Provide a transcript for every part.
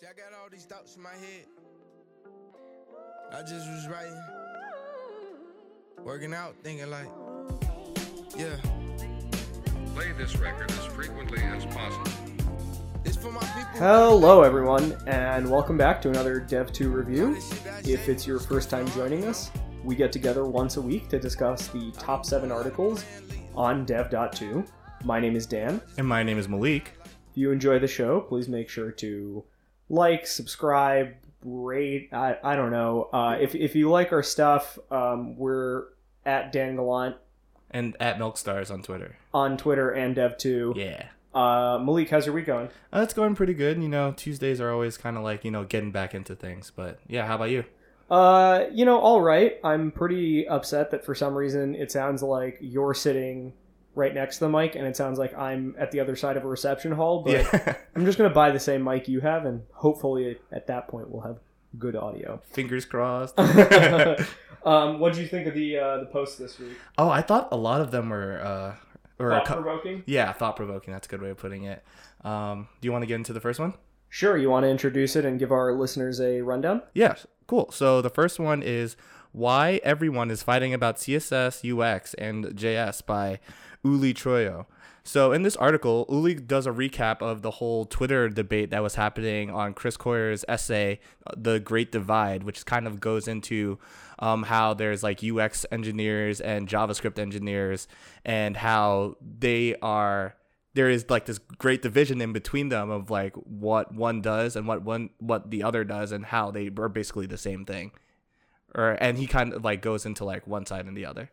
See, I got all these thoughts in my head. I just was writing, working out, thinking like, yeah, Play this record as frequently as possible. it's for my people. Hello, everyone, and welcome back to another Dev.to review. If it's your first time joining us, we get together once a week to discuss the top seven articles on Dev.to. My name is Dan. And my name is Malik. If you enjoy the show, please make sure to like, subscribe, rate. I, I don't know. Uh, if, if you like our stuff, um, we're at Dan Golant And at Milk Stars on Twitter. on Twitter and Dev.to. Yeah. Uh, Malik, how's your week going? Uh, it's going pretty good. You know, Tuesdays are always kind of like, you know, getting back into things. But yeah, how about you? Uh, you know, all right. I'm pretty upset that for some reason it sounds like you're sitting right next to the mic, and it sounds like I'm at the other side of a reception hall. But yeah. I'm just gonna buy the same mic you have, and hopefully at that point we'll have good audio. Fingers crossed. um, what do you think of the uh, the post this week? oh, I thought a lot of them were, uh, or Thought provoking. yeah, thought provoking. That's a good way of putting it. Um, do you want to get into the first one? Sure. You want to introduce it and give our listeners a rundown? Yeah, cool. So the first one is why everyone is fighting about CSS, UX, and JS by Uli Troyo. So in this article, Uli does a recap of the whole Twitter debate that was happening on Chris Coyier's essay, "The Great Divide," which kind of goes into um, how there's like UX engineers and JavaScript engineers, and how they are there is like this great division in between them of like what one does and what one what the other does and how they are basically the same thing or and he kind of like goes into like one side and the other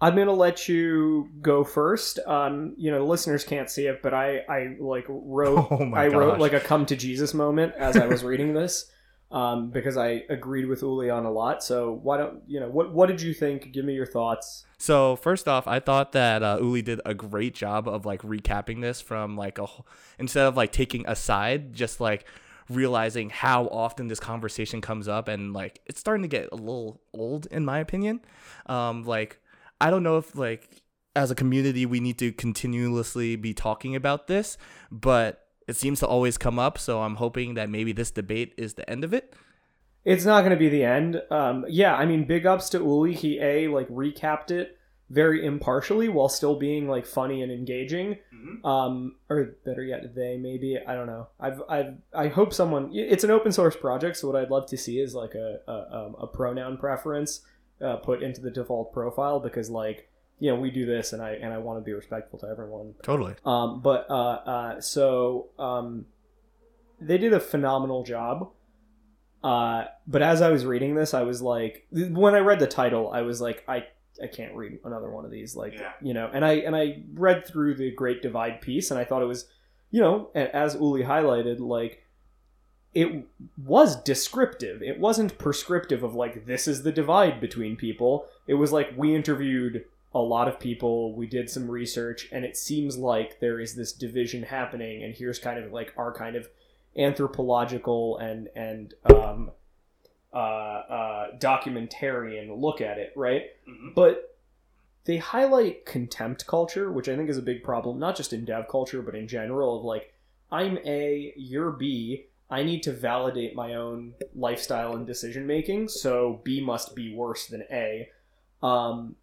I'm gonna let you go first. Um, you know, listeners can't see it, but I, I like wrote, Oh I wrote like a come to Jesus moment as I was reading this, um, because I agreed with Uli on a lot. So why don't you know what? What did you think? Give me your thoughts. so first off i thought that uh, uli did a great job of like recapping this from like a instead of like taking a side just like realizing how often this conversation comes up and like it's starting to get a little old in my opinion um like i don't know if like as a community we need to continuously be talking about this but it seems to always come up so i'm hoping that maybe this debate is the end of it It's not gonna be the end. Um, yeah, I mean, big ups to Uli. He a like recapped it very impartially while still being like funny and engaging. Um, or better yet, they maybe I don't know. I've I've I hope someone. It's an open source project, so what I'd love to see is like a a, um, a pronoun preference uh, put into the default profile because like you know we do this and I and I want to be respectful to everyone. totally Um, but uh, uh, so um, they did a phenomenal job. Uh, but as I was reading this, I was like, when I read the title, I was like, I I can't read another one of these, like Yeah. you know. And I and I read through the Great Divide piece, and I thought it was, you know, as Uli highlighted, like it was descriptive. It wasn't prescriptive of like this is the divide between people. It was like we interviewed a lot of people, we did some research, and it seems like there is this division happening. And here's kind of like our kind of anthropological and and um, uh, uh, documentarian look at it, right? But they highlight contempt culture, which I think is a big problem, not just in dev culture, but in general. Of like, I'm A, you're B. I need to validate my own lifestyle and decision making, so B must be worse than A. Um,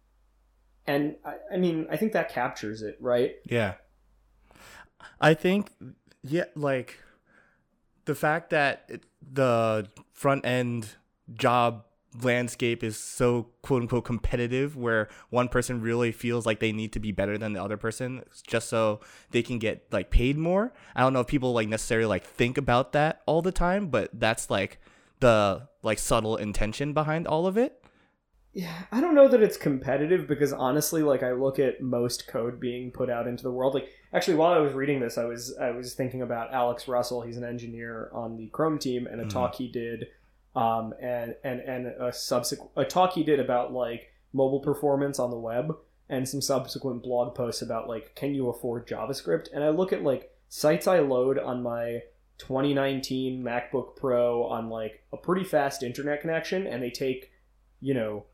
and I, I mean, I think that captures it, right? Yeah. I think, yeah, like the fact that it, the front end job landscape is so quote unquote competitive where one person really feels like they need to be better than the other person just so they can get like paid more. I don't know if people like necessarily like think about that all the time, but that's like the like subtle intention behind all of it. Yeah, I don't know that it's competitive because honestly, like I look at most code being put out into the world. Like actually, while I was reading this, I was I was thinking about Alex Russell. He's an engineer on the Chrome team, and a Mhm. talk he did, um, and and and a subsequent a talk he did about like mobile performance on the web, and some subsequent blog posts about like can you afford JavaScript? And I look at like sites I load on my 2019 MacBook Pro on like a pretty fast internet connection, and they take you know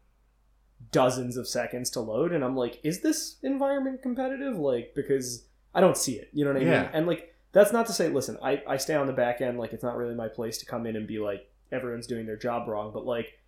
dozens of seconds to load and i'm like is this environment competitive like because i don't see it you know what i Yeah. mean and like that's not to say, listen, I, I stay on the back end, like it's not really my place to come in and be like everyone's doing their job wrong, but like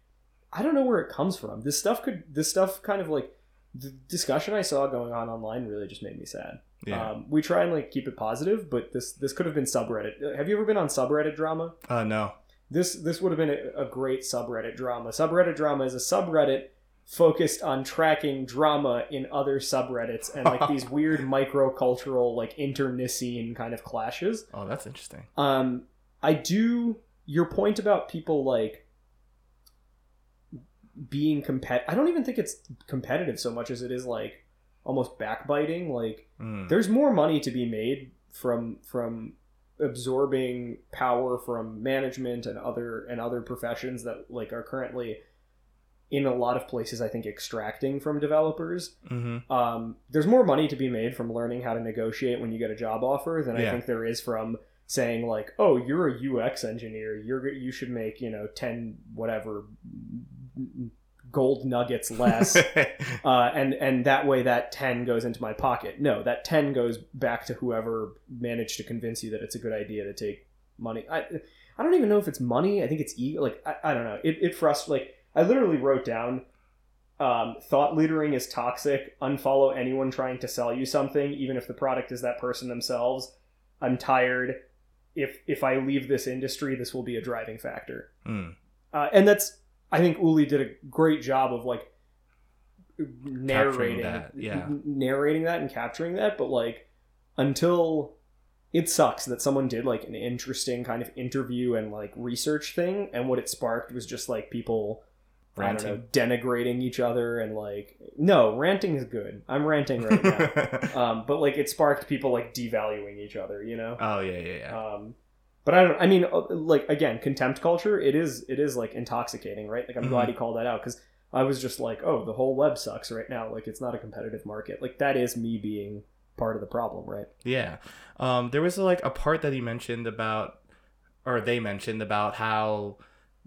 I don't know where it comes from. This stuff could this stuff kind of like the discussion I saw going on online really just made me sad. Yeah. Um, we try and like keep it positive, but this this could have been subreddit. Have you ever been on subreddit drama? uh, no. This this would have been a, a great subreddit drama. Subreddit drama is a subreddit focused on tracking drama in other subreddits and like these weird microcultural like internecine kind of clashes. Oh, that's interesting. Um, I do your point about people like being compet. I don't even think it's competitive so much as it is like almost backbiting. Like Mm. there's more money to be made from from absorbing power from management and other and other professions that like are currently in a lot of places I think extracting from developers. Mm-hmm. Um, there's more money to be made from learning how to negotiate when you get a job offer than I think there is from saying like, "Oh, you're a UX engineer. You're you should make you know ten whatever gold nuggets less." uh, and and that way that 10 goes into my pocket no that 10 goes back to whoever managed to convince you that it's a good idea to take money i i don't even know if it's money i think it's ego like i, I don't know it, it frustrates like i literally wrote down um, thought leadering is toxic unfollow anyone trying to sell you something even if the product is that person themselves i'm tired if if i leave this industry this will be a driving factor Mm. uh, and that's I think Uli did a great job of like narrating that, yeah. narrating that and capturing that but like until it sucks that someone did like an interesting kind of interview and like research thing and what it sparked was just like people I don't know denigrating each other and like no ranting is good I'm ranting right now um, but like it sparked people like devaluing each other you know oh yeah, yeah, yeah. um, but I don't. I mean, uh, like again, contempt culture. It is. It is like intoxicating, right? Like I'm glad he called that out because I was just like, oh, the whole web sucks right now. Like it's not a competitive market. Like that is me being part of the problem, right? Yeah. Um, there was like a part that he mentioned about, or they mentioned about how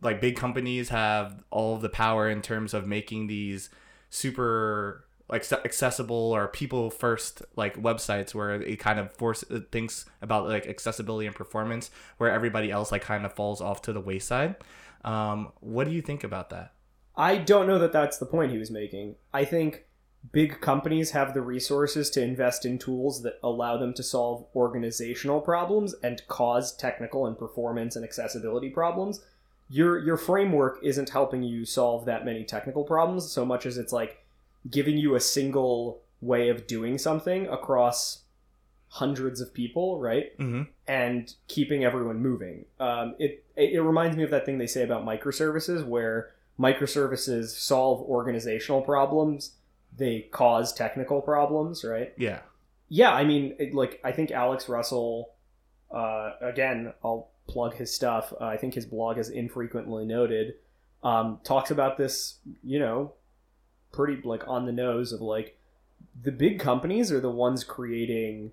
like big companies have all the power in terms of making these super like accessible or people first like websites where it kind of force it thinks about like accessibility and performance where everybody else like kind of falls off to the wayside. Um, what do you think about that? I don't know that that's the point he was making. I think big companies have the resources to invest in tools that allow them to solve organizational problems and cause technical and performance and accessibility problems. Your your framework isn't helping you solve that many technical problems so much as it's like giving you a single way of doing something across hundreds of people, right? Mm-hmm. and keeping everyone moving. Um, it it reminds me of that thing they say about microservices, where microservices solve organizational problems, they cause technical problems, right? Yeah. Yeah, I mean, it, like I think Alex Russell, uh, again, I'll plug his stuff. Uh, I think his blog is infrequently noted. Um, talks about this, you know, pretty like on the nose of like the big companies are the ones creating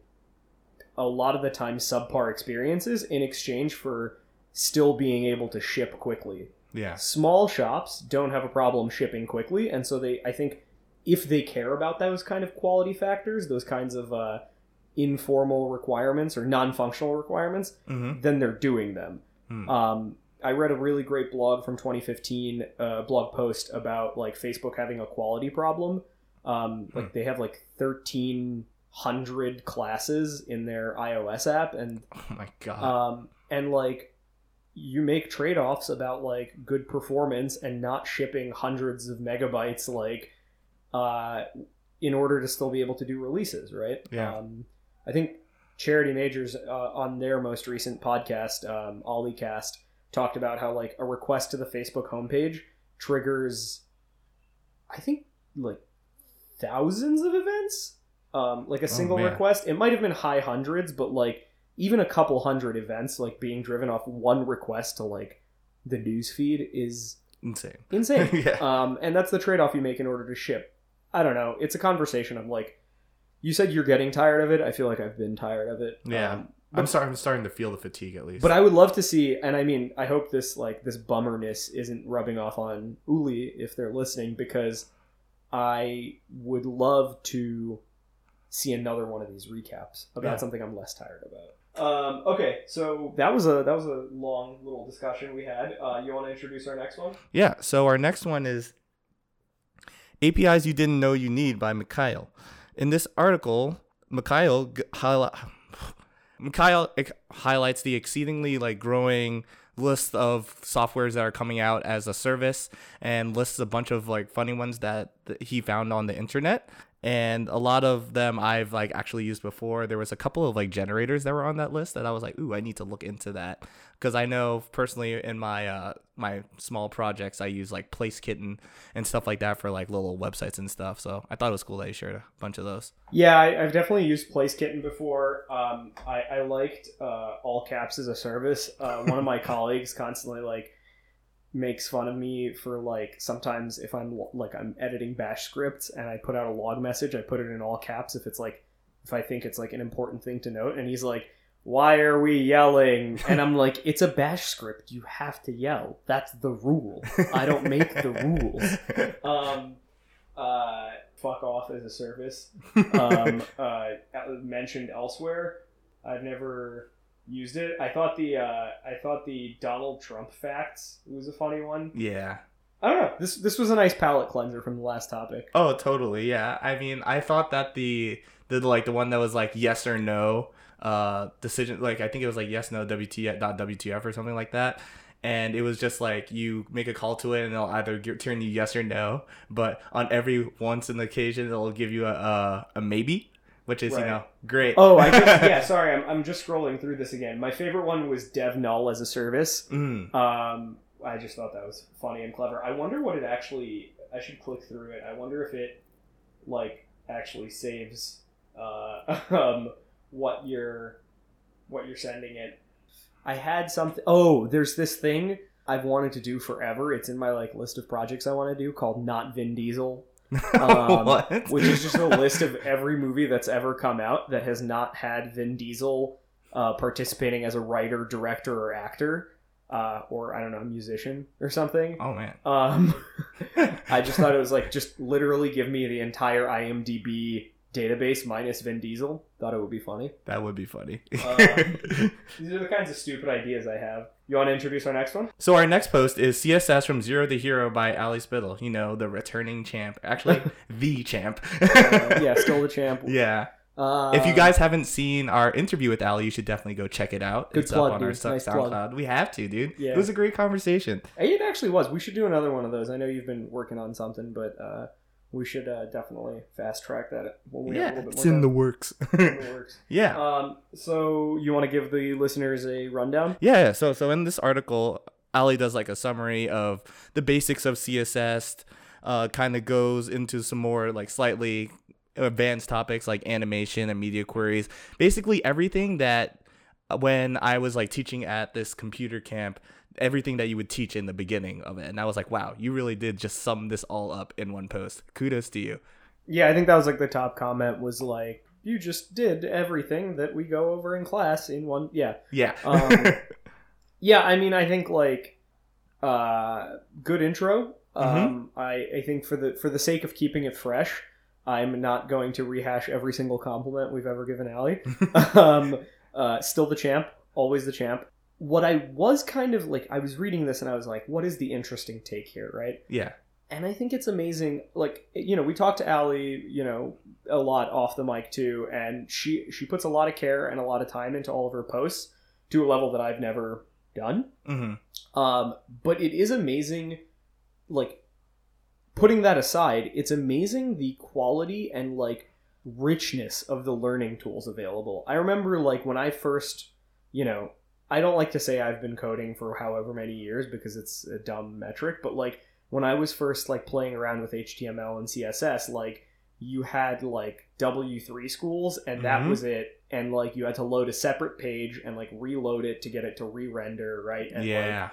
a lot of the time subpar experiences in exchange for still being able to ship quickly. Yeah. Small shops don't have a problem shipping quickly, and so they, I think, if they care about those kind of quality factors, those kinds of uh, informal requirements or non-functional requirements, Mm-hmm. then they're doing them. Hmm. Um, I read a really great blog from 2015, uh, blog post about like Facebook having a quality problem. Um, like they have like 1,300 classes in their iOS app, and Oh my god. um, and like you make trade-offs about like good performance and not shipping hundreds of megabytes like uh, in order to still be able to do releases right Yeah. um, i think charity majors uh, on their most recent podcast um, o11ycast talked about how like a request to the facebook homepage triggers i think like thousands of events um, like a single man. request it might have been high hundreds but like even a couple hundred events like being driven off one request to like the news feed is Insane. insane yeah. um, and that's the trade-off you make in order to ship i don't know it's a conversation of like you said you're getting tired of it i feel like i've been tired of it Yeah. um, I'm sorry. I'm starting to feel the fatigue at least. but i would love to see and i mean i hope this like this bummerness isn't rubbing off on uli if they're listening because i would love to see another one of these recaps about Yeah. something i'm less tired about Um, okay, so that was a that was a long little discussion we had. Uh, you want to introduce our next one? Yeah, so our next one is APIs You Didn't Know You Need by Mikhail. In this article, Mikhail Mikhail ex- highlights the exceedingly like growing list of softwares that are coming out as a service and lists a bunch of like funny ones that, that he found on the internet and a lot of them I've like actually used before. There was a couple of like generators that were on that list that I was like, "Ooh, I need to look into that." Cuz I know personally in my uh my small projects I use like Place Kitten and stuff like that for like little websites and stuff. So, I thought it was cool that he shared a bunch of those. Yeah, I, I've definitely used Place Kitten before. Um, I, I liked uh, all caps as a service. Uh, one of my colleagues constantly like makes fun of me for like sometimes if I'm like I'm editing bash scripts and I put out a log message, I put it in all caps if it's like if I think it's like an important thing to note and he's like why are we yelling? And I'm like, it's a bash script. You have to yell. That's the rule. I don't make the rules. Um, uh, fuck off as a service. Um, uh, mentioned elsewhere. I've never used it. I thought the uh, I thought the Donald Trump facts was a funny one. Yeah. I don't know. This this was a nice palate cleanser from the last topic. Oh, totally. Yeah. I mean, I thought that the the like the one that was like yes or no uh decision like I think it was like yes no WTF dot WTF or something like that. And it was just like you make a call to it and it'll either give, turn you yes or no. But on every once in the occasion, it'll give you a a, a maybe, which is Right. you know great. Oh, I just, yeah. Sorry, I'm, I'm just scrolling through this again. My favorite one was Dev Null as a service. Mm. Um, I just thought that was funny and clever. I wonder what it actually. I should click through it. I wonder if it like actually saves uh, um, what you're what you're sending it. I had something. Oh, there's this thing I've wanted to do forever. It's in my like list of projects I want to do called Not Vin Diesel. Um, what? which is just a list of every movie that's ever come out that has not had Vin Diesel uh, participating as a writer, director, or actor, uh, or I don't know, musician or something. oh man. Um, I just thought it was like just literally give me the entire IMDb database minus Vin Diesel. Thought it would be funny. That would be funny. Uh, These are the kinds of stupid ideas I have. You want to introduce our next one? So our next post is CSS from Zero to Hero by Ali Spittel. You know, the returning champ. Actually, the champ. Uh, yeah, still the champ. yeah. Uh, If you guys haven't seen our interview with Ali, you should definitely go check it out. Good it's plug, up on our dude. Sou- Nice plug. SoundCloud. We have to, dude. Yeah. It was a great conversation. It actually was. We should do another one of those. I know you've been working on something, but uh, we should uh, definitely fast track that when we have a little bit it's more in the works. In the works. yeah. Um, so you want to give the listeners a rundown? Yeah, yeah. So so in this article, Ali does like a summary of the basics of CSS, uh, kind of goes into some more like slightly advanced topics like animation and media queries. Basically everything that uh, when I was like teaching at this computer camp, everything that you would teach in the beginning of it. And I was like, wow, you really did just sum this all up in one post. Kudos to you. Yeah, I think that was like the top comment was like, "You just did everything that we go over in class in one." Yeah, Yeah. Um, yeah. I mean, I think like uh, good intro. Um, I I think for the for the sake of keeping it fresh, I'm not going to rehash every single compliment we've ever given Allie. um, uh, still the champ, always the champ. What I was kind of like, I was reading this and I was like, what is the interesting take here, right? yeah. And I think it's amazing. Like, you know, we talked to Allie, you know, a lot off the mic too, and she she puts a lot of care and a lot of time into all of her posts to a level that I've never done. Mm-hmm. Um, but it is amazing, like putting that aside, it's amazing the quality and like richness of the learning tools available. I remember like when I first, you know, I don't like to say I've been coding for however many years because it's a dumb metric, but like when I was first like playing around with HTML and CSS, like you had like W3 schools and that Mhm. was it. And like you had to load a separate page and like reload it to get it to re-render, right? And, like, yeah.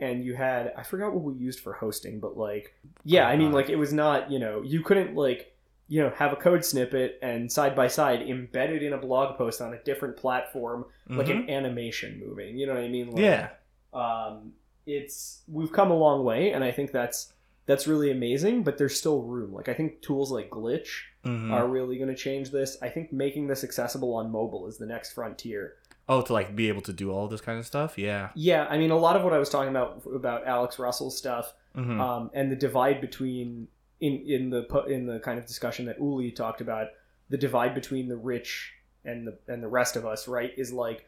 and you had I forgot what we used for hosting, but like yeah, I mean Uh-huh. like it was not, you know, you couldn't like you know, have a code snippet and side by side embedded in a blog post on a different platform, like Mhm. an animation moving. You know what I mean? Like, yeah. Um, it's we've come a long way, and I think that's that's really amazing. But there's still room. Like I think tools like Glitch Mhm. are really going to change this. I think making this accessible on mobile is the next frontier. Oh, to like be able to do all this kind of stuff. Yeah. Yeah, I mean, a lot of what I was talking about about Alex Russell's stuff hmm um, and the divide between in in the in the kind of discussion that Uli talked about, the divide between the rich and the and the rest of us, right, is like,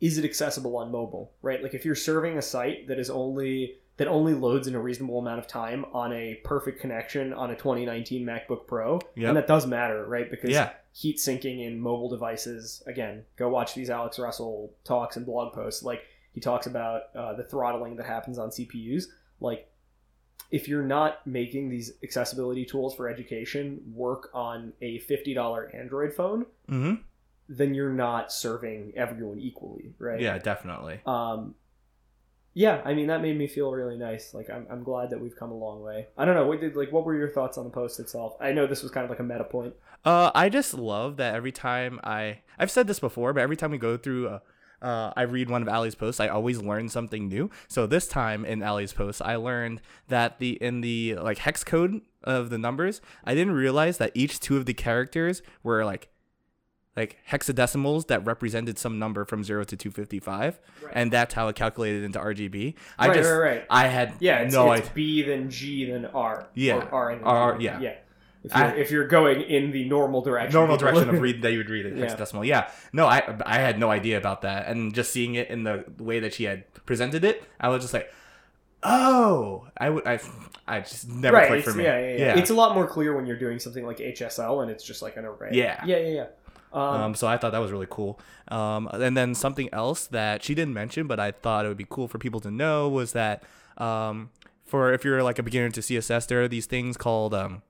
is it accessible on mobile, right? Like if you're serving a site that is only that only loads in a reasonable amount of time on a perfect connection on a 2019 MacBook Pro, Yep. and that does matter, right? Because Yeah. heat sinking in mobile devices. Again, go watch these Alex Russell talks and blog posts. Like he talks about uh, the throttling that happens on CPUs. Like if you're not making these accessibility tools for education work on a fifty dollar Android phone, hmm then you're not serving everyone equally, right? Yeah, definitely. Um, yeah, I mean that made me feel really nice. Like I'm, I'm glad that we've come a long way. I don't know. What did like? What were your thoughts on the post itself? I know this was kind of like a meta point. Uh, I just love that every time I I've said this before, but every time we go through uh, uh, I read one of Ali's posts, I always learn something new. So this time in Ali's post, I learned that the in the like hex code of the numbers, I didn't realize that each two of the characters were like like hexadecimals that represented some number from 0 to 255 and that's how it calculated into RGB. I Right, just right, right. I had Yeah, it's, no it's idea. B then G then R. Yeah. or R and R, G. yeah. yeah. If you're, I- if you're going in the normal direction, normal direction of read that you would read it Yeah. hexadecimal. Yeah. No, I I had no idea about that, and just seeing it in the way that she had presented it, I was just like, oh, I would I I just never right? clicked for me. Yeah, yeah, yeah, It's a lot more clear when you're doing something like HSL and it's just like an array. Yeah. yeah, yeah, yeah. Um, um, so I thought that was really cool. Um, and then something else that she didn't mention, but I thought it would be cool for people to know was that um, for if you're like a beginner to CSS, there are these things called um,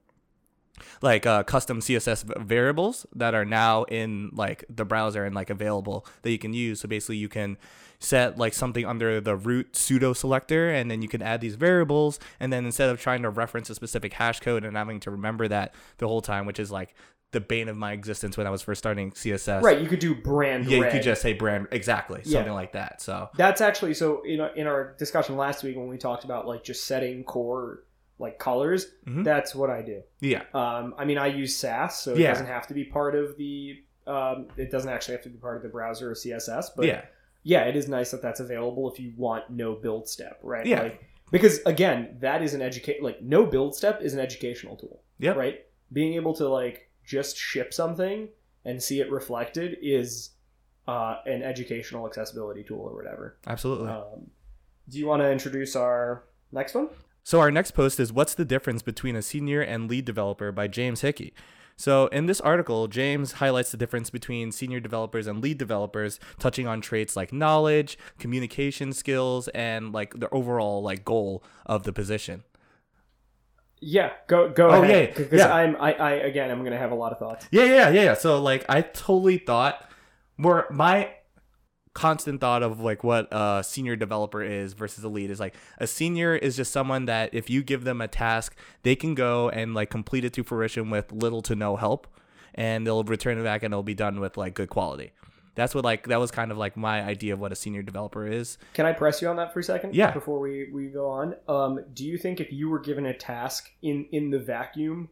like uh, custom CSS variables that are now in like the browser and like available that you can use. So basically, you can set like something under the root pseudo selector, and then you can add these variables. And then instead of trying to reference a specific hash code and having to remember that the whole time, which is like the bane of my existence when I was first starting CSS. right. You could do brand. Yeah, you could just say brand exactly Yeah. something like that. So That's actually so. In our, in our discussion last week when we talked about like just setting core like colors, Mhm. that's what I do. yeah, Um, I mean, I use Sass, so it Yeah. doesn't have to be part of the. Um, it doesn't actually have to be part of the browser or CSS, but yeah, yeah, it is nice that that's available if you want no build step, right? Yeah. Like, because again, that is an educate like no build step is an educational tool, Yeah. right? Being able to like just ship something and see it reflected is uh, an educational accessibility tool or whatever. absolutely. Um, do you want to introduce our next one? So our next post is what's the difference between a senior and lead developer by James Hickey. So in this article, James highlights the difference between senior developers and lead developers, touching on traits like knowledge, communication skills, and like the overall like goal of the position. Yeah, go go Oh, ahead. yeah, because yeah. I'm I, I again I'm gonna have a lot of thoughts. Yeah, yeah, yeah, yeah. So like I totally thought more my constant thought of like what a senior developer is versus a lead is like a senior is just someone that if you give them a task, they can go and like complete it to fruition with little to no help and they'll return it back and it'll be done with like good quality. That's what like that was kind of like my idea of what a senior developer is. Can I press you on that for a second? Yeah. Before we, we go on, um, do you think if you were given a task in in the vacuum,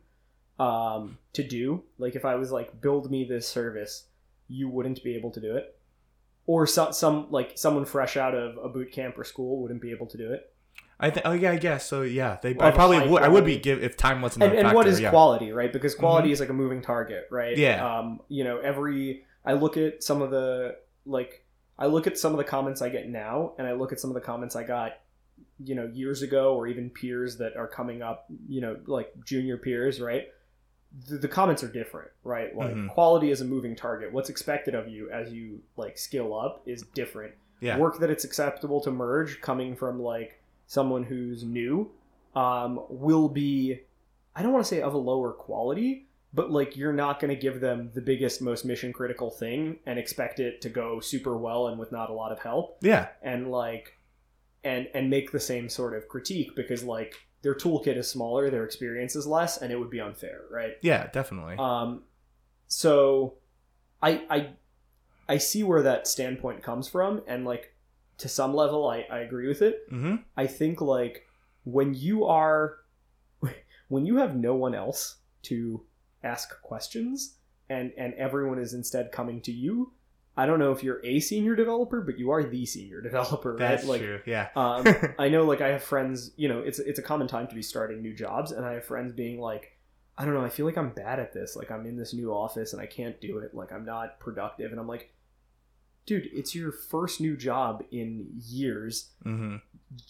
um, to do, like if I was like build me this service, you wouldn't be able to do it, or some some like someone fresh out of a boot camp or school wouldn't be able to do it? I think oh yeah, I guess. So yeah, they Well, I probably would I would be give if time wasn't And, and factor, what is yeah. Mm-hmm. quality, right? Because quality is like a moving target, right? Yeah. Um, you know, every I look at some of the like I look at some of the comments I get now, and I look at some of the comments I got, you know, years ago, or even peers that are coming up, you know, like junior peers, right? The, the comments are different, right? Like Mhm. quality is a moving target. What's expected of you as you like skill up is different. Yeah. Work that it's acceptable to merge coming from like someone who's new um, will be I don't want to say of a lower quality, but like you're not going to give them the biggest, most mission critical thing and expect it to go super well and with not a lot of help Yeah. and like and and make the same sort of critique because like their toolkit is smaller, their experience is less, and it would be unfair, right? Yeah, definitely. Um, so I I I see where that standpoint comes from, and like to some level, I I agree with it. mm-hmm. I think like when you are when you have no one else to ask questions and and everyone is instead coming to you, I don't know if you're a senior developer, but you are the senior developer, That's right? Like, true. Yeah. um, I know, like, I have friends. You know, it's it's a common time to be starting new jobs, and I have friends being like, I don't know, I feel like I'm bad at this. Like, I'm in this new office and I can't do it. Like, I'm not productive, and I'm like, dude, it's your first new job in years. hmm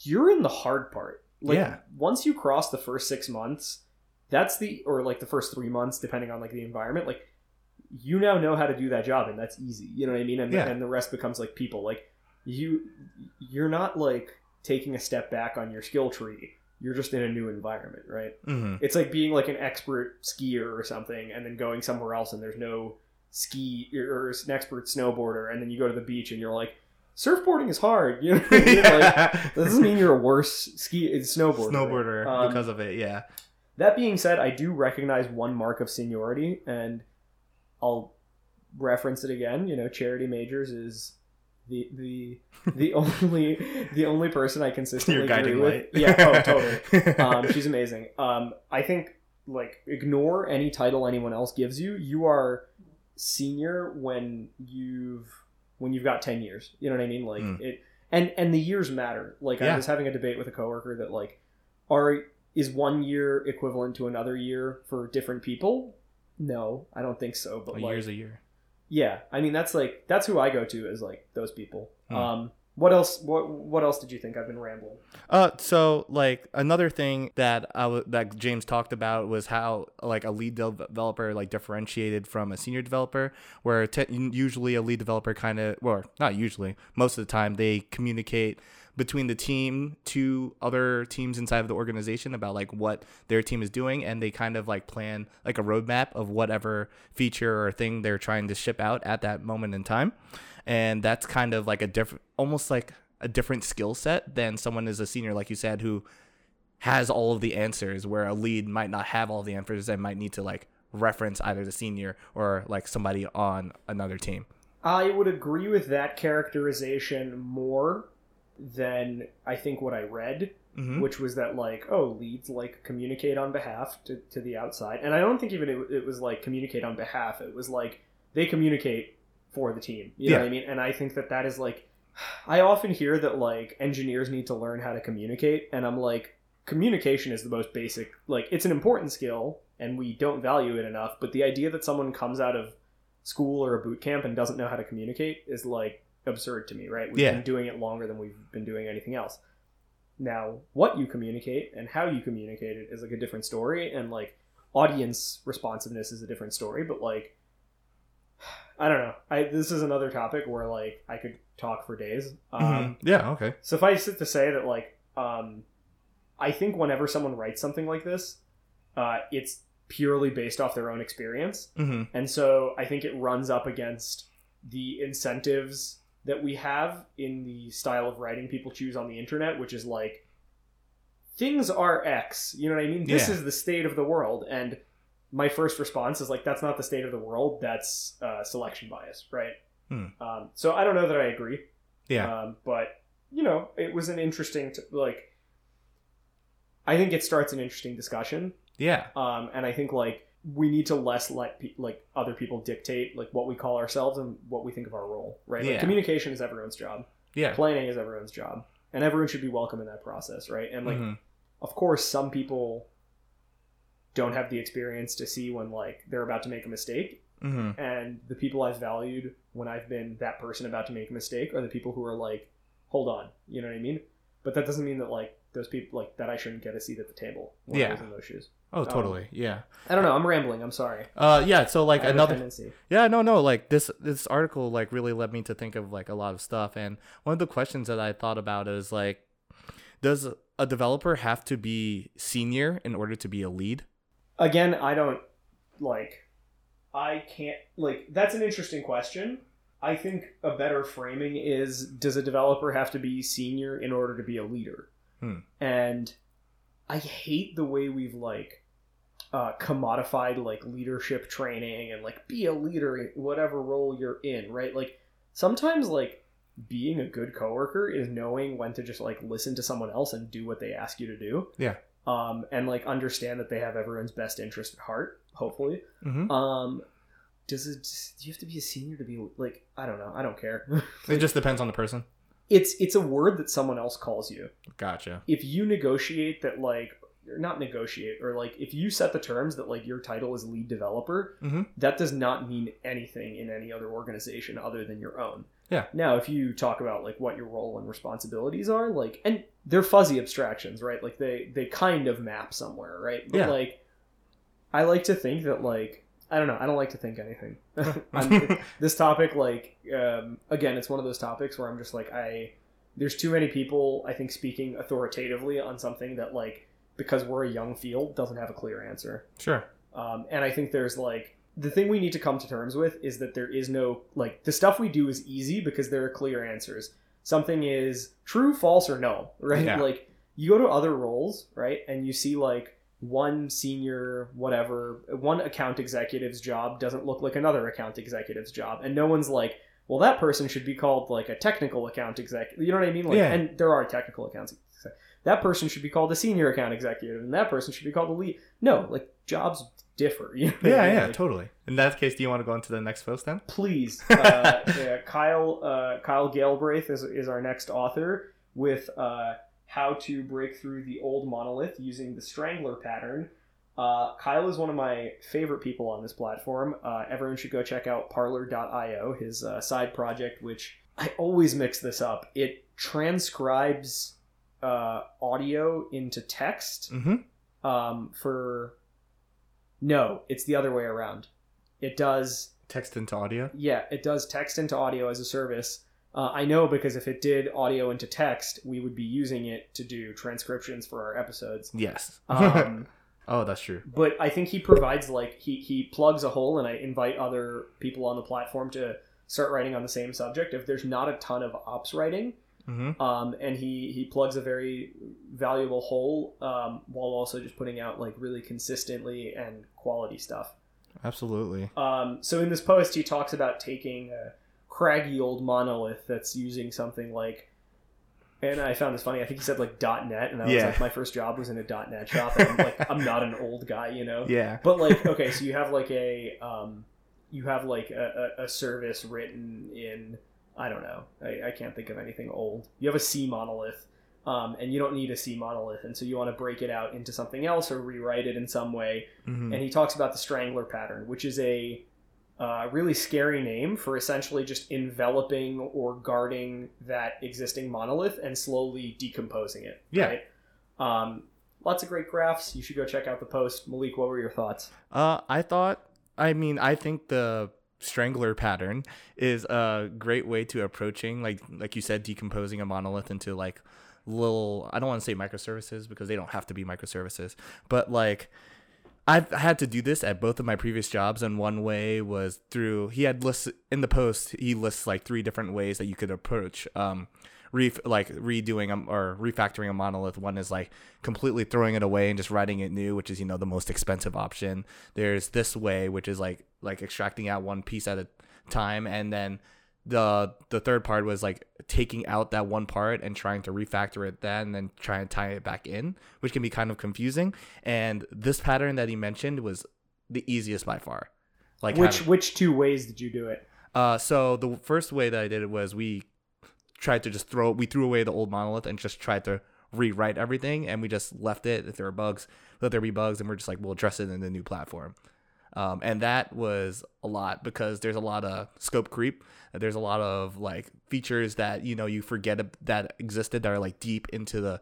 You're in the hard part. Like, Yeah. once you cross the first six months, that's the or like the first three months, depending on like the environment. Like, you now know how to do that job, and that's easy. You know what I mean? And Yeah. and the rest becomes like people. Like, you you're not like taking a step back on your skill tree. You're just in a new environment, right? hmm It's like being like an expert skier or something, and then going somewhere else, and there's no ski or an expert snowboarder, and then you go to the beach, and you're like, surfboarding is hard. You know, what I mean? like, that doesn't mean you're a worse ski snowboarder. Snowboarder Um, because of it. Yeah. That being said, I do recognize one mark of seniority, and I'll reference it again. You know, Charity Majors is the the the only the only person I consistently Your guiding agree with. light. Yeah, oh, totally. Um, she's amazing. Um, I think like ignore any title anyone else gives you. You are senior when you've when you've got ten years. You know what I mean? Like Mm. it, and and the years matter. Like I was having a debate with a coworker that like are is one year equivalent to another year for different people? No, I don't think so. But a like, year's a year. yeah, I mean that's like that's who I go to is like those people. Hmm. Um, what else? What what else did you think? I've been rambling. Uh, so like another thing that I w- that James talked about was how like a lead developer like differentiated from a senior developer, where te- usually a lead developer kind of, well, not usually, most of the time they communicate between the team to other teams inside of the organization about like what their team is doing, and they kind of like plan like a roadmap of whatever feature or thing they're trying to ship out at that moment in time, and that's kind of like a different, almost like a different skill set than someone is a senior, like you said, who has all of the answers, where a lead might not have all the answers and might need to like reference either the senior or like somebody on another team. I would agree with that characterization more than I think what I read, Mm-hmm. which was that like, oh, leads like communicate on behalf to, to the outside, and I don't think even it, it was like communicate on behalf. It was like they communicate for the team. You know Yeah. what I mean? And I think that that is like, I often hear that like engineers need to learn how to communicate, and I'm like, communication is the most basic. Like, it's an important skill, and we don't value it enough. But the idea that someone comes out of school or a boot camp and doesn't know how to communicate is like absurd to me, right? We've Yeah. been doing it longer than we've been doing anything else. Now, what you communicate and how you communicate it is like a different story, and like audience responsiveness is a different story. But like, I don't know. I this is another topic where like I could talk for days. Um, Mhm. yeah. Okay. Suffice it to say that like um, I think whenever someone writes something like this, uh, it's purely based off their own experience. Mm-hmm. And so I think it runs up against the incentives that we have in the style of writing people choose on the internet, which is like things are X. You know what I mean? This Yeah. is the state of the world. And my first response is like, that's not the state of the world. That's uh, selection bias, right? Hmm. Um, so I don't know that I agree. Yeah. Um, but you know, it was an interesting, t- like, I think it starts an interesting discussion yeah. um, and I think like we need to less let pe- like other people dictate like what we call ourselves and what we think of our role, right? Like Yeah. communication is everyone's job, Yeah. planning is everyone's job, and everyone should be welcome in that process, right? And like, Mhm. of course, some people don't have the experience to see when like they're about to make a mistake, Mhm. and the people I've valued when I've been that person about to make a mistake are the people who are like, hold on, you know what I mean? But that doesn't mean that like those people like that I shouldn't get a seat at the table when I Yeah. was in those shoes. Oh, totally. Yeah. I don't know. I'm rambling. I'm sorry. Uh, yeah. So like I have a another. tendency. Yeah, no, no. Like this, this article like really led me to think of like a lot of stuff. And one of the questions that I thought about is like, does a developer have to be senior in order to be a lead? Again, I don't like. I can't like. That's an interesting question. I think a better framing is: Does a developer have to be senior in order to be a leader? Hmm. And I hate the way we've like uh, commodified like leadership training and like be a leader in whatever role you're in, right? Like sometimes like being a good coworker is knowing when to just like listen to someone else and do what they ask you to do. Yeah. Um, and like understand that they have everyone's best interest at heart, hopefully. Mm-hmm. Um, does it? Do you have to be a senior to be like? I don't know. I don't care. It just depends on the person. it's it's a word that someone else calls you. Gotcha. If you negotiate that, like, not negotiate, or like, if you set the terms that like your title is lead developer, Mhm. that does not mean anything in any other organization other than your own. Yeah. Now, if you talk about like what your role and responsibilities are, like, and they're fuzzy abstractions, right? Like they they kind of map somewhere, right? But Yeah. like, I like to think that like I don't know. I don't like to think anything. This topic, like, um, again, it's one of those topics where I'm just like, I there's too many people I think speaking authoritatively on something that like because we're a young field doesn't have a clear answer. Sure. Um, and I think there's like the thing we need to come to terms with is that there is no like the stuff we do is easy because there are clear answers. Something is true, false, or no, right? Yeah. Like you go to other roles, right, and you see like one senior whatever one account executive's job doesn't look like another account executive's job and no one's like well that person should be called like a technical account exec you know what i mean like Yeah. and there are technical accounts exec- that person should be called a senior account executive and that person should be called a lead no like jobs differ you know what I Yeah, mean? yeah, Like, totally. In that case, do you want to go into the next post then? please uh, yeah, kyle uh, kyle galbraith is, is our next author with uh, how to break through the old monolith using the strangler pattern uh, kyle is one of my favorite people on this platform uh, everyone should go check out parler.io his uh, side project which i always mix this up it transcribes uh, audio into text Mm-hmm. um, for no it's the other way around it does Text into audio. yeah, it does text into audio as a service. Uh, I know because if it did audio into text, we would be using it to do transcriptions for our episodes. Yes. Um, oh, that's true. but I think he provides like he he plugs a hole, and I invite other people on the platform to start writing on the same subject. If there's not a ton of ops writing, Mm-hmm. um, and he he plugs a very valuable hole um, while also just putting out like really consistently and quality stuff. Absolutely. Um, so in this post, he talks about taking a craggy old monolith that's using something like, and I found this funny. I think he said like .NET, and I was like, my first job was in a .NET shop, and I'm like, I'm not an old guy, you know. Yeah. But like, okay, so you have like a, um, you have like a, a, a service written in, I don't know, I, I can't think of anything old. You have a C monolith, um, and you don't need a C monolith, and so you want to break it out into something else or rewrite it in some way Mm-hmm. and he talks about the strangler pattern, which is a uh, really scary name for essentially just enveloping or guarding that existing monolith and slowly decomposing it. Yeah. Right? Um, lots of great graphs. You should go check out the post. Malik, what were your thoughts? Uh, I thought. I mean, I think the strangler pattern is a great way to approaching, like like you said, decomposing a monolith into like little. I don't want to say microservices because they don't have to be microservices, but like. I've had to do this at both of my previous jobs, and one way was through. He had lists in the post. He lists like three different ways that you could approach, um, re like redoing a, or refactoring a monolith. One is like completely throwing it away and just writing it new, which is you know the most expensive option. There's this way, which is like like extracting out one piece at a time, and then the the third part was like taking out that one part and trying to refactor it then and then try and tie it back in which can be kind of confusing and this pattern that he mentioned was the easiest by far like which having- which two ways did you do it? uh so the first way that i did it was we tried to just throw we threw away the old monolith and just tried to rewrite everything and we just left it if there were bugs let there be bugs and we're just like we'll address it in the new platform. Um, and that was a lot because there's a lot of scope creep. There's a lot of like features that you know you forget that existed that are like deep into the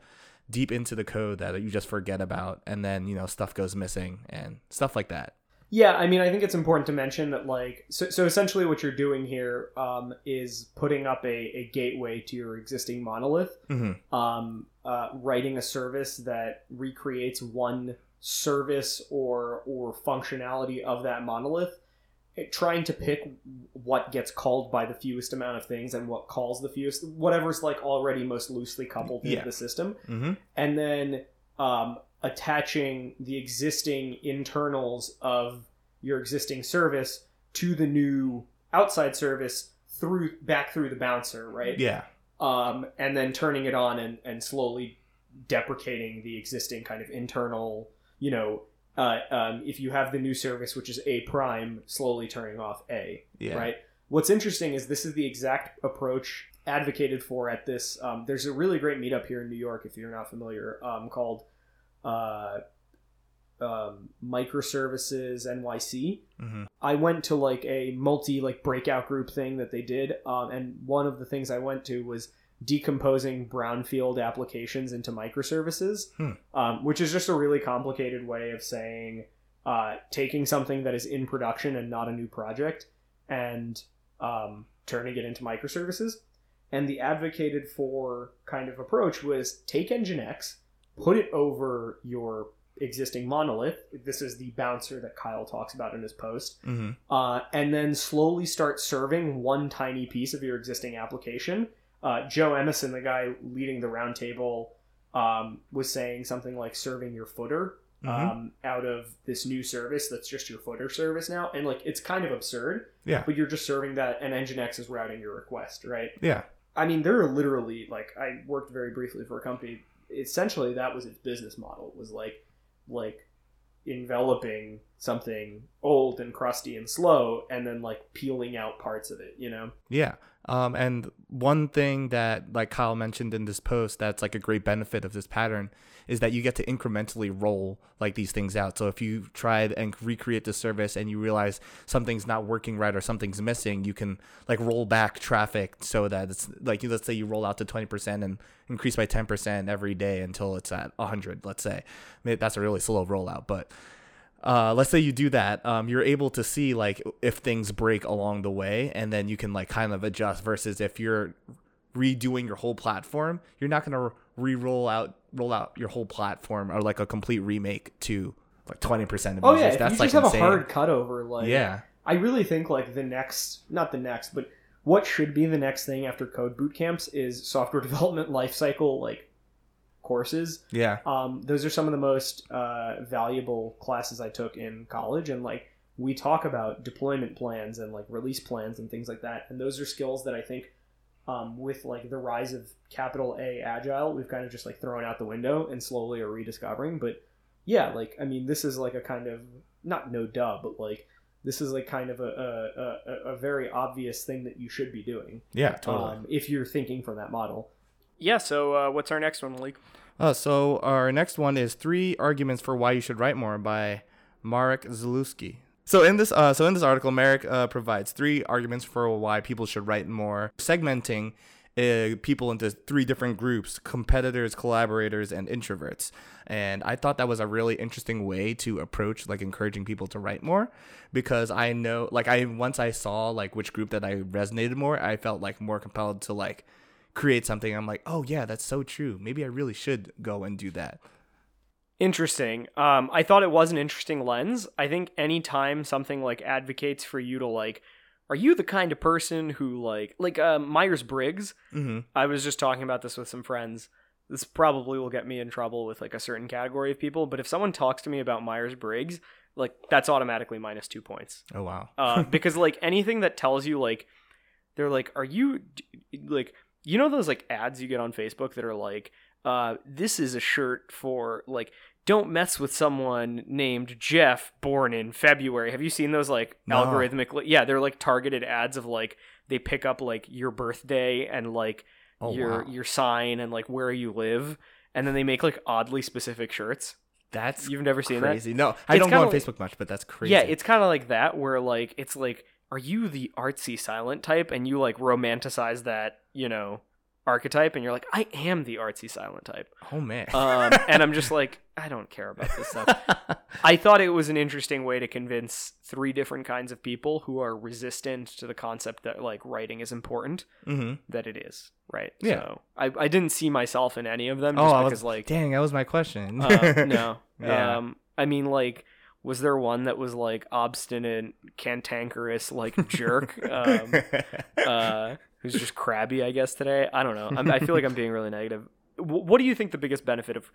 deep into the code that you just forget about and then you know stuff goes missing and stuff like that Yeah, I mean, I think it's important to mention that, like, so, so essentially what you're doing here um, is putting up a, a gateway to your existing monolith, hmm um, uh, writing a service that recreates one service or or functionality of that monolith, it- trying to pick what gets called by the fewest amount of things and what calls the fewest, whatever's like already most loosely coupled into the system. Hmm and then um, attaching the existing internals of your existing service to the new outside service through back through the bouncer, right? yeah Um, and then turning it on and, and slowly deprecating the existing kind of internal, you know, uh, um, if you have the new service, which is A prime, slowly turning off A. Yeah. Right. What's interesting is this is the exact approach advocated for at this. Um, there's a really great meetup here in New York, if you're not familiar, um, called uh, um, Microservices NYC. hmm I went to like a multi like breakout group thing that they did, um, and one of the things I went to was decomposing brownfield applications into microservices, Hmm. um, which is just a really complicated way of saying uh, taking something that is in production and not a new project and um, turning it into microservices. And the advocated for kind of approach was take Nginx, put it over your existing monolith. This is the bouncer that Kyle talks about in his post hmm uh, and then slowly start serving one tiny piece of your existing application. Uh, Joe Emerson, the guy leading the roundtable, um, was saying something like serving your footer Mhm. um, out of this new service that's just your footer service now, and like it's kind of absurd. Yeah. But you're just serving that, and Nginx is routing your request, right? Yeah. I mean, there are literally like I worked very briefly for a company. Essentially, that was its business model. Was like like enveloping something old and crusty and slow, and then like peeling out parts of it. You know? Yeah. Um, and one thing that like Kyle mentioned in this post that's like a great benefit of this pattern is that you get to incrementally roll like these things out. So if you try and recreate the service and you realize something's not working right or something's missing, you can like roll back traffic so that it's like let's say you roll out to 20% and increase by 10% every day until it's at 100, let's say. I mean, that's a really slow rollout, but uh, let's say you do that, um, you're able to see like if things break along the way, and then you can like kind of adjust. Versus if you're redoing your whole platform, you're not gonna re-roll out roll out your whole platform or like a complete remake to like twenty percent of Oh users. yeah, That's you like just have insane. a hard cutover, like yeah, I really think like the next, not the next, but what should be the next thing after code boot camps is software development lifecycle like courses. yeah, um, those are some of the most uh, valuable classes I took in college, and like we talk about deployment plans and like release plans and things like that, and those are skills that I think um, with like the rise of capital A agile, we've kind of just like thrown out the window and slowly are rediscovering. But yeah, like I mean, this is like a kind of not no duh, but like this is like kind of a a, a, a very obvious thing that you should be doing yeah, totally. um, if you're thinking from that model. Yeah. So uh, what's our next one, Malik? Uh, so our next one is three arguments for why you should write more by Marek Zalewski. So in this, uh, so in this article, Merrick uh, provides three arguments for why people should write more, segmenting uh, people into three different groups: competitors, collaborators, and introverts. And I thought that was a really interesting way to approach like encouraging people to write more, because I know, like, I once I saw like which group that I resonated more, I felt like more compelled to like create something. I'm like, oh yeah, that's so true. Maybe I really should go and do that. Interesting. Um, I thought it was an interesting lens. I think anytime something like advocates for you to like, are you the kind of person who like like uh, Myers Briggs? Mm-hmm. I was just talking about this with some friends. This probably will get me in trouble with like a certain category of people. But if someone talks to me about Myers Briggs, like that's automatically minus two points. Oh wow. uh, because like anything that tells you like they're like are you like you know those like ads you get on facebook that are like uh this is a shirt for like don't mess with someone named jeff born in february have you seen those like No. algorithmic yeah they're like targeted ads of like they pick up like your birthday and like Oh, your wow. your sign and like where you live and then they make like oddly specific shirts That's you've never seen that crazy. No, I It's don't go on like- Facebook much, but that's crazy. yeah, it's kind of like that where like it's like are you the artsy silent type and you like romanticize that, you know, archetype and you're like I am the artsy silent type. oh man. Um and I'm just like I don't care about this stuff. I thought it was an interesting way to convince three different kinds of people who are resistant to the concept that like writing is important mm-hmm. that it is, right? Yeah. So I I didn't see myself in any of them Oh, just I because was like dang, that was my question. uh, no. Yeah. Um, I mean, like, was there one that was like obstinate, cantankerous, like jerk, um, uh, who's just crabby? I guess today. I don't know. I'm, I feel like I'm being really negative. W- what do you think the biggest benefit of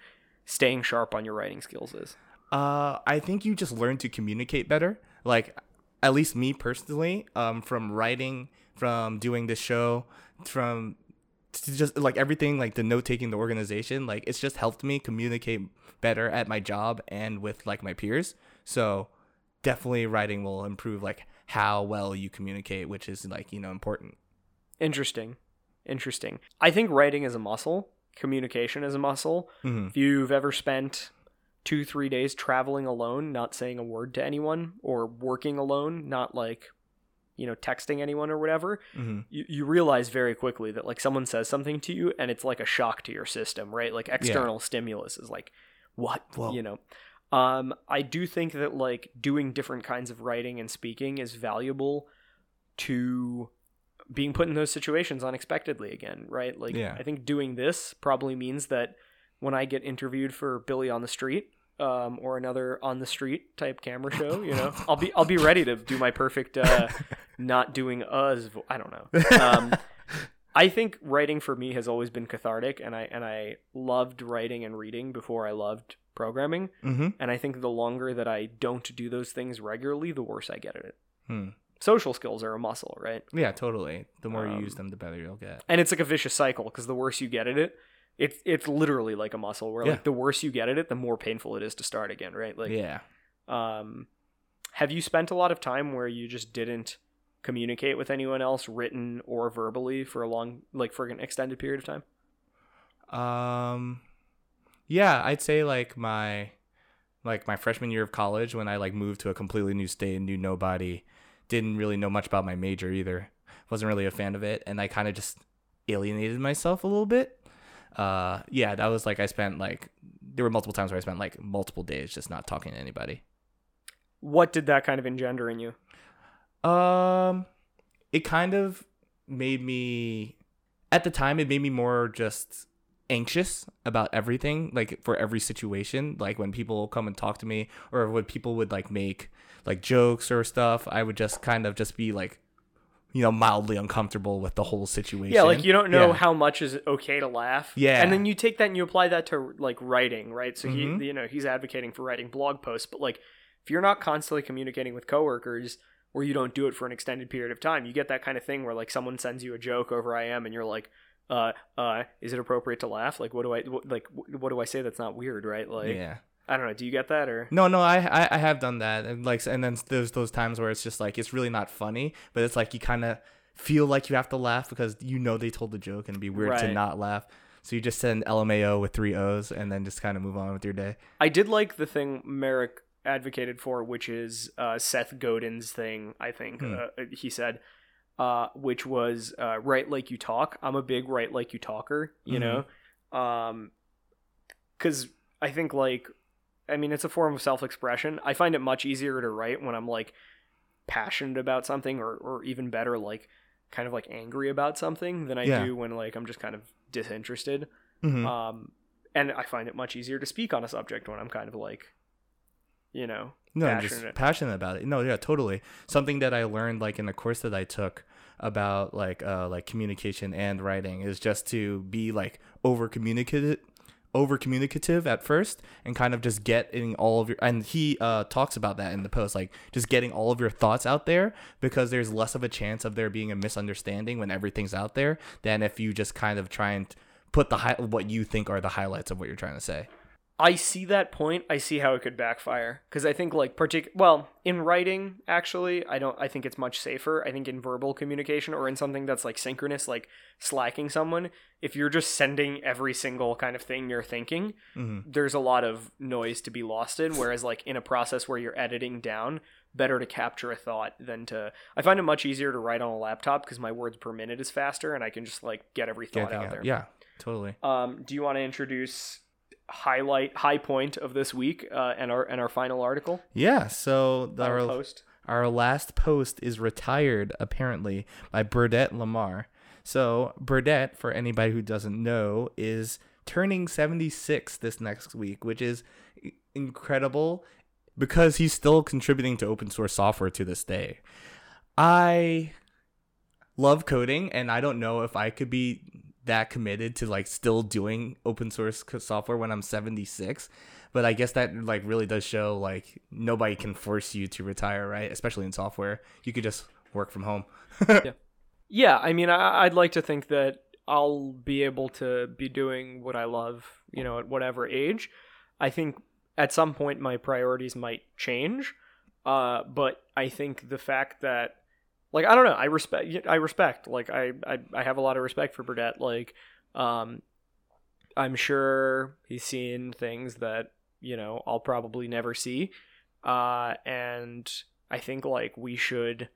staying sharp on your writing skills is? Uh, I think you just learn to communicate better. Like, at least me personally, um, from writing, from doing this show, from just like everything like the note taking the organization like it's just helped me communicate better at my job and with like my peers so definitely writing will improve like how well you communicate which is like you know important Interesting. Interesting. I think writing is a muscle, communication is a muscle. Mhm. If you've ever spent two, three days traveling alone, not saying a word to anyone, or working alone, not like, you know, texting anyone or whatever, Mhm. you, you realize very quickly that like someone says something to you and it's like a shock to your system, right? Like external stimulus is like, what? Whoa. You know? Um, I do think that like doing different kinds of writing and speaking is valuable to being put in those situations unexpectedly again, right? Like Yeah. I think doing this probably means that when I get interviewed for Billy on the Street, um, or another on the street type camera show, you know, I'll be I'll be ready to do my perfect uh, not doing us. Vo- I don't know. Um, I think writing for me has always been cathartic, and I and I loved writing and reading before I loved programming. Mhm. And I think the longer that I don't do those things regularly, the worse I get at it. Hmm. Social skills are a muscle, right? yeah totally. The more you Um, use them the better you'll get. and it's like a vicious cycle because the worse you get at it it's it's literally like a muscle where Yeah. like the worse you get at it the more painful it is to start again right? Like yeah. um have you spent a lot of time where you just didn't communicate with anyone else written or verbally for a long like for an extended period of time? Um, yeah, I'd say like my like my freshman year of college when I like moved to a completely new state and knew nobody, didn't really know much about my major either. Wasn't really a fan of it, and I kind of just alienated myself a little bit. Uh, yeah, that was like I spent like there were multiple times where I spent like multiple days just not talking to anybody. what did that kind of engender in you Um, it kind of made me, at the time, it made me more just anxious about everything, like for every situation. Like when people come and talk to me, or when people would like make like jokes or stuff, I would just kind of just be like, you know, mildly uncomfortable with the whole situation. yeah like you don't know Yeah. how much is okay to laugh Yeah. and then you take that and you apply that to like writing right so Mhm. he you know he's advocating for writing blog posts but like if you're not constantly communicating with coworkers or you don't do it for an extended period of time you get that kind of thing where like someone sends you a joke over im and you're like uh uh is it appropriate to laugh like what do i what, like what do i say that's not weird right like yeah. I don't know do you get that or No, no, I, I I have done that, and like, and then there's those times where it's just like it's really not funny, but it's like you kind of feel like you have to laugh because you know they told the joke, and it'd be weird to not laugh. So you just send LMAO with three O's, and then just kind of move on with your day. I did like the thing Merrick advocated for, which is uh, Seth Godin's thing. I think Hmm. uh, he said, uh, which was uh, write like you talk. I'm a big write like you talker, you know, um, because I think like, I mean, it's a form of self expression. I find it much easier to write when I'm like passionate about something, or or even better, like kind of like angry about something than I Yeah. do when like I'm just kind of disinterested. Mhm. Um, and I find it much easier to speak on a subject when I'm kind of like, you know, no, I'm passionate. just passionate about it. No, yeah, totally. Something that I learned like in the course that I took about like uh like communication and writing is just to be like over communicative over communicative at first and kind of just getting all of your and he uh talks about that in the post like just getting all of your thoughts out there because there's less of a chance of there being a misunderstanding when everything's out there than if you just kind of try and put the high, what you think are the highlights of what you're trying to say I see that point. I see how it could backfire because I think like partic well in writing actually I don't I think it's much safer. I think in verbal communication or in something that's like synchronous like slacking someone if you're just sending every single kind of thing you're thinking mm-hmm. there's a lot of noise to be lost in whereas like in a process where you're editing down better to capture a thought than to I find it much easier to write on a laptop because my words per minute is faster and I can just like get every thought out, there. yeah totally Um, do you want to introduce highlight high point of this week uh, and our and our final article? yeah so the, Final our, post. Our last post is retired, apparently, by Burdette Lamar. So, Burdette, for anybody who doesn't know, is turning 76 this next week, which is incredible because he's still contributing to open source software to this day. I love coding, and I don't know if I could be that committed to like still doing open source software when I'm 76 but I guess that like really does show like nobody can force you to retire, right? Especially in software, you could just work from home. Yeah, I mean, I, I'd like to think that I'll be able to be doing what I love, you know, at whatever age. I think at some point my priorities might change. Uh, but I think the fact that, like, I don't know, I respect, I respect, like, I, I, I have a lot of respect for Burdette. Like, um, I'm sure he's seen things that you know I'll probably never see, uh, and I think like we should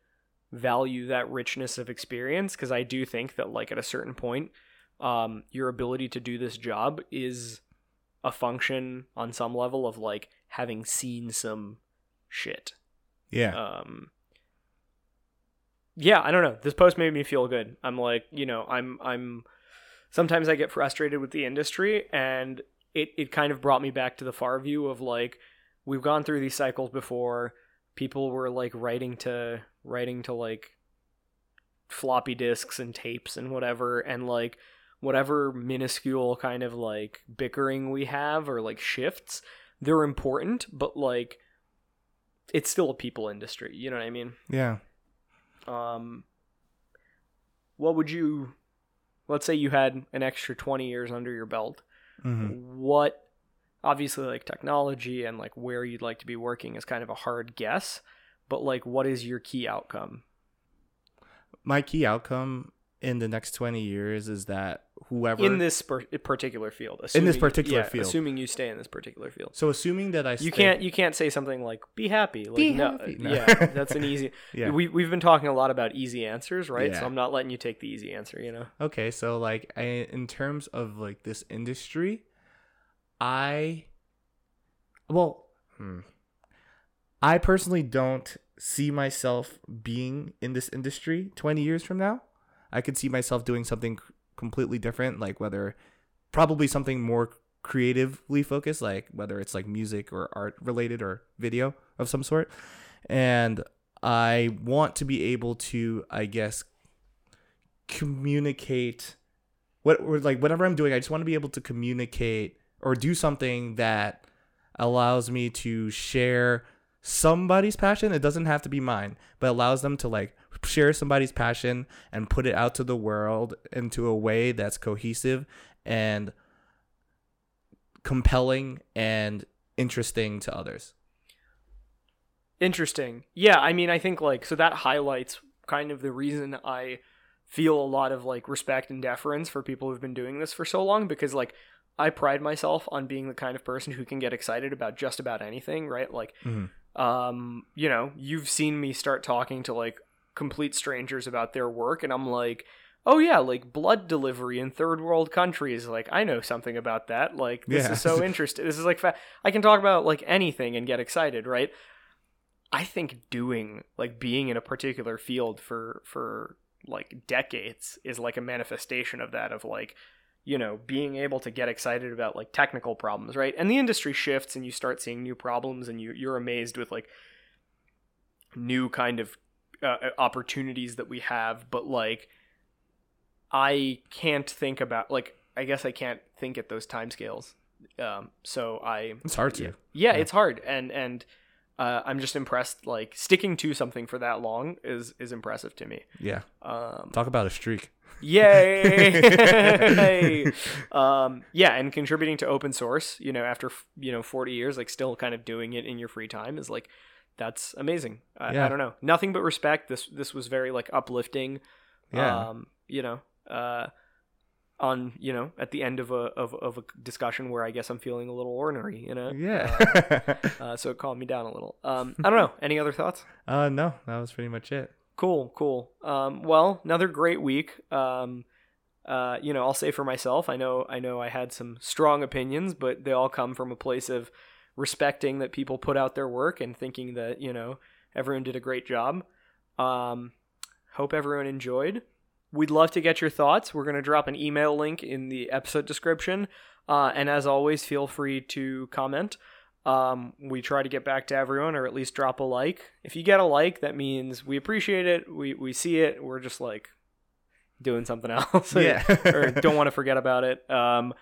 value that richness of experience because I do think that like at a certain point, um, your ability to do this job is a function on some level of like having seen some shit. Yeah. Um, yeah, I don't know. This post made me feel good. I'm like, you know, I'm I'm sometimes I get frustrated with the industry and it it kind of brought me back to the far view of like we've gone through these cycles before. People were like writing to writing to like floppy disks and tapes and whatever and like whatever minuscule kind of like bickering we have or like shifts, they're important, but like it's still a people industry, you know what I mean? yeah. Um what would you let's say you had an extra 20 years under your belt hmm what obviously like technology and like where you'd like to be working is kind of a hard guess but like what is your key outcome? My key outcome in the next 20 years is that whoever in this per- particular field In this particular yeah, field. assuming you stay in this particular field so assuming that I you stay- can't you can't say something like be happy like Be no, happy. No. yeah that's an easy Yeah. we, we've been talking a lot about easy answers right Yeah. so i'm not letting you take the easy answer you know Okay, so like I, in terms of like this industry, I well, hmm. I personally don't see myself being in this industry 20 years from now. I could see myself doing something completely different, like whether probably something more creatively focused, like whether it's like music or art related or video of some sort. And I want to be able to, I guess, communicate what or like whatever I'm doing, I just want to be able to communicate or do something that allows me to share somebody's passion. It doesn't have to be mine, but allows them to like share somebody's passion and put it out to the world into a way that's cohesive and compelling and interesting to others. Interesting. Yeah, I mean, I think like so that highlights kind of the reason I feel a lot of like respect and deference for people who've been doing this for so long because like I pride myself on being the kind of person who can get excited about just about anything, right? Like Mhm. um, you know, you've seen me start talking to like complete strangers about their work and I'm like, "Oh yeah, like blood delivery in third world countries. Like I know something about that. Like this Yeah. is so interesting. This is like fa- I can talk about like anything and get excited, right? I think doing like being in a particular field for for like decades is like a manifestation of that of like you know being able to get excited about like technical problems right and the industry shifts and you start seeing new problems and you you're amazed with like new kind of uh, opportunities that we have but like I can't think about like I guess I can't think at those timescales um so I It's hard to. yeah, yeah, it's hard, and and uh, I'm just impressed. Like sticking to something for that long is is impressive to me. Yeah. Um, Talk about a streak. yay! um, yeah, and contributing to open source, you know, after you know 40 years, like still kind of doing it in your free time is like that's amazing. I, I don't know, nothing but respect. This this was very like uplifting. Yeah. Um, you know, uh, on you know at the end of a of, of a discussion where I guess I'm feeling a little ornery, you know. yeah. Uh, so it calmed me down a little. Um, I don't know. Any other thoughts? uh no, that was pretty much it. Cool, cool. Um, well, another great week. Um, uh, you know, I'll say for myself, I know, I know, I had some strong opinions, but they all come from a place of respecting that people put out their work and thinking that you know everyone did a great job. Um, hope everyone enjoyed. We'd love to get your thoughts. We're gonna drop an email link in the episode description, uh, and as always, feel free to comment. Um, we try to get back to everyone, or at least drop a like. If you get a like, that means we appreciate it. We we see it. We're just like doing something else, Yeah. or don't want to forget about it. Um,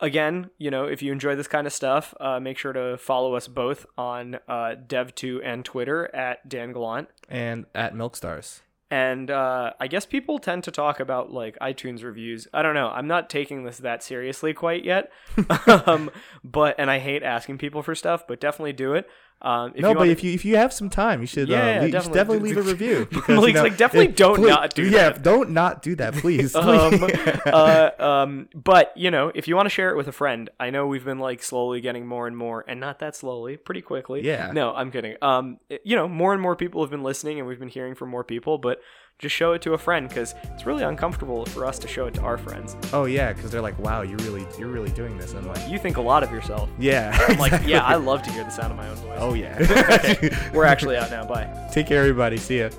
again, you know, if you enjoy this kind of stuff, uh, make sure to follow us both on uh, Dev.to and Twitter at Dan Golant. And at Milkstars. And uh, I guess people tend to talk about like iTunes reviews. I don't know. I'm not taking this that seriously quite yet. um, but and I hate asking people for stuff, but definitely do it. Um, if no, you but wanna- if you if you have some time, you should, Yeah, uh, yeah, leave, you should definitely. definitely leave a review. Because, Like- you know, like, definitely if- don't please- not do yeah, that. don't not do that, please. um, uh, um, but you know, if you want to share it with a friend, I know we've been like slowly getting more and more, and not that slowly, pretty quickly. Yeah. No, I'm kidding. Um, it- you know, more and more people have been listening, and we've been hearing from more people. But just show it to a friend because it's really uncomfortable for us to show it to our friends. oh yeah, because they're like, wow, you really you're really doing this. And I'm like, You think a lot of yourself. yeah, I'm like, exactly. yeah, I love to hear the sound of my own voice. Oh yeah. We're actually out now. Bye. Take care, everybody. See ya.